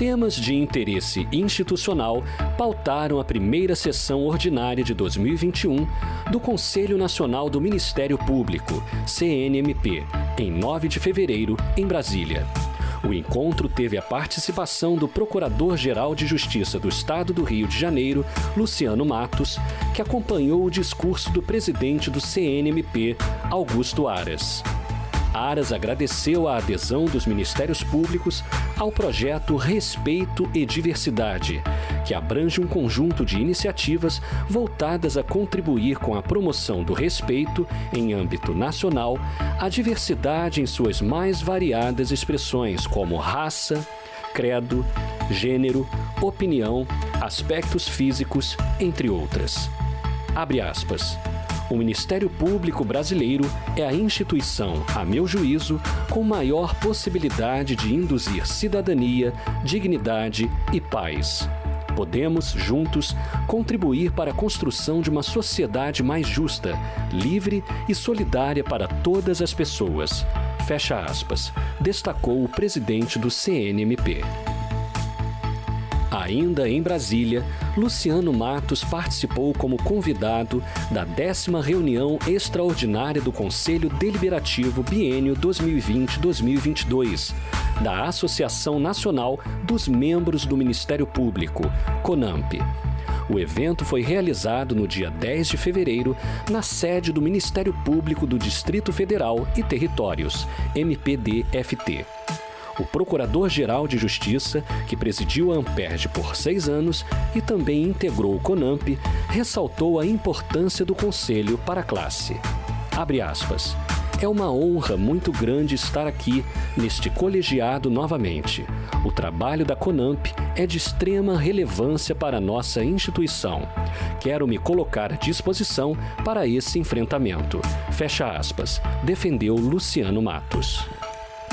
Temas de interesse institucional pautaram a primeira sessão ordinária de 2021 do Conselho Nacional do Ministério Público, CNMP, em 9 de fevereiro, em Brasília. O encontro teve a participação do Procurador-Geral de Justiça do Estado do Rio de Janeiro, Luciano Matos, que acompanhou o discurso do presidente do CNMP, Augusto Aras. Aras agradeceu a adesão dos ministérios públicos ao projeto Respeito e Diversidade, que abrange um conjunto de iniciativas voltadas a contribuir com a promoção do respeito, em âmbito nacional, à diversidade em suas mais variadas expressões, como raça, credo, gênero, opinião, aspectos físicos, entre outras. Abre aspas. O Ministério Público Brasileiro é a instituição, a meu juízo, com maior possibilidade de induzir cidadania, dignidade e paz. Podemos, juntos, contribuir para a construção de uma sociedade mais justa, livre e solidária para todas as pessoas. Fecha aspas, destacou o presidente do CNMP. Ainda em Brasília, Luciano Matos participou como convidado da décima reunião extraordinária do Conselho Deliberativo Biênio 2020-2022 da Associação Nacional dos Membros do Ministério Público, CONAMP. O evento foi realizado no dia 10 de fevereiro na sede do Ministério Público do Distrito Federal e Territórios, MPD-FT o Procurador-Geral de Justiça, que presidiu a Amperge por seis anos e também integrou o CONAMP, ressaltou a importância do Conselho para a classe. Abre aspas. É uma honra muito grande estar aqui, neste colegiado novamente. O trabalho da CONAMP é de extrema relevância para nossa instituição. Quero me colocar à disposição para esse enfrentamento. Fecha aspas. Defendeu Luciano Matos.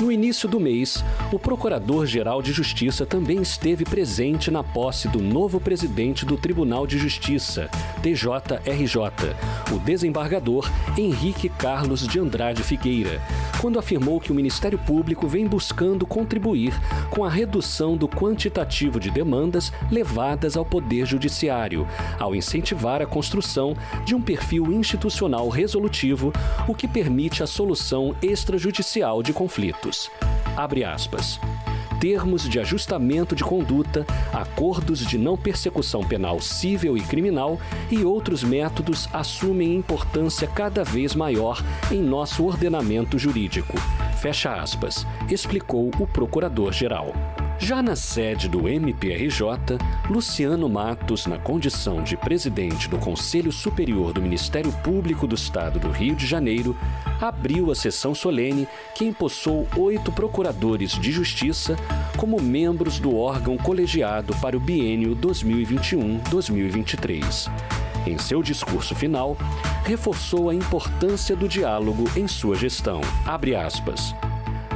No início do mês, o Procurador-Geral de Justiça também esteve presente na posse do novo presidente do Tribunal de Justiça, TJRJ, o desembargador Henrique Carlos de Andrade Figueira, quando afirmou que o Ministério Público vem buscando contribuir com a redução do quantitativo de demandas levadas ao Poder Judiciário, ao incentivar a construção de um perfil institucional resolutivo, o que permite a solução extrajudicial de conflitos. Abre aspas. Termos de ajustamento de conduta, acordos de não persecução penal civil e criminal e outros métodos assumem importância cada vez maior em nosso ordenamento jurídico. Fecha aspas, explicou o procurador-geral. Já na sede do MPRJ, Luciano Matos, na condição de presidente do Conselho Superior do Ministério Público do Estado do Rio de Janeiro, abriu a sessão solene que empossou oito procuradores de justiça como membros do órgão colegiado para o biênio 2021-2023. Em seu discurso final, reforçou a importância do diálogo em sua gestão. Abre aspas.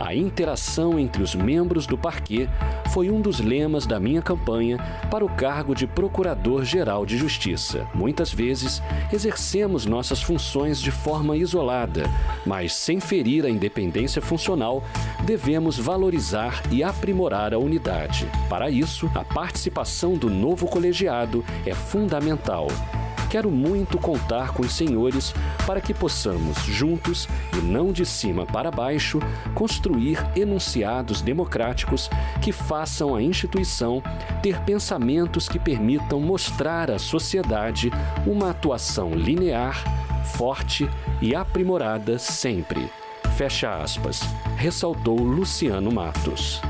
A interação entre os membros do parquê foi um dos lemas da minha campanha para o cargo de Procurador-Geral de Justiça. Muitas vezes, exercemos nossas funções de forma isolada, mas sem ferir a independência funcional, devemos valorizar e aprimorar a unidade. Para isso, a participação do novo colegiado é fundamental Quero muito contar com os senhores para que possamos, juntos e não de cima para baixo, construir enunciados democráticos que façam a instituição ter pensamentos que permitam mostrar à sociedade uma atuação linear, forte e aprimorada sempre. Fecha aspas, ressaltou Luciano Matos.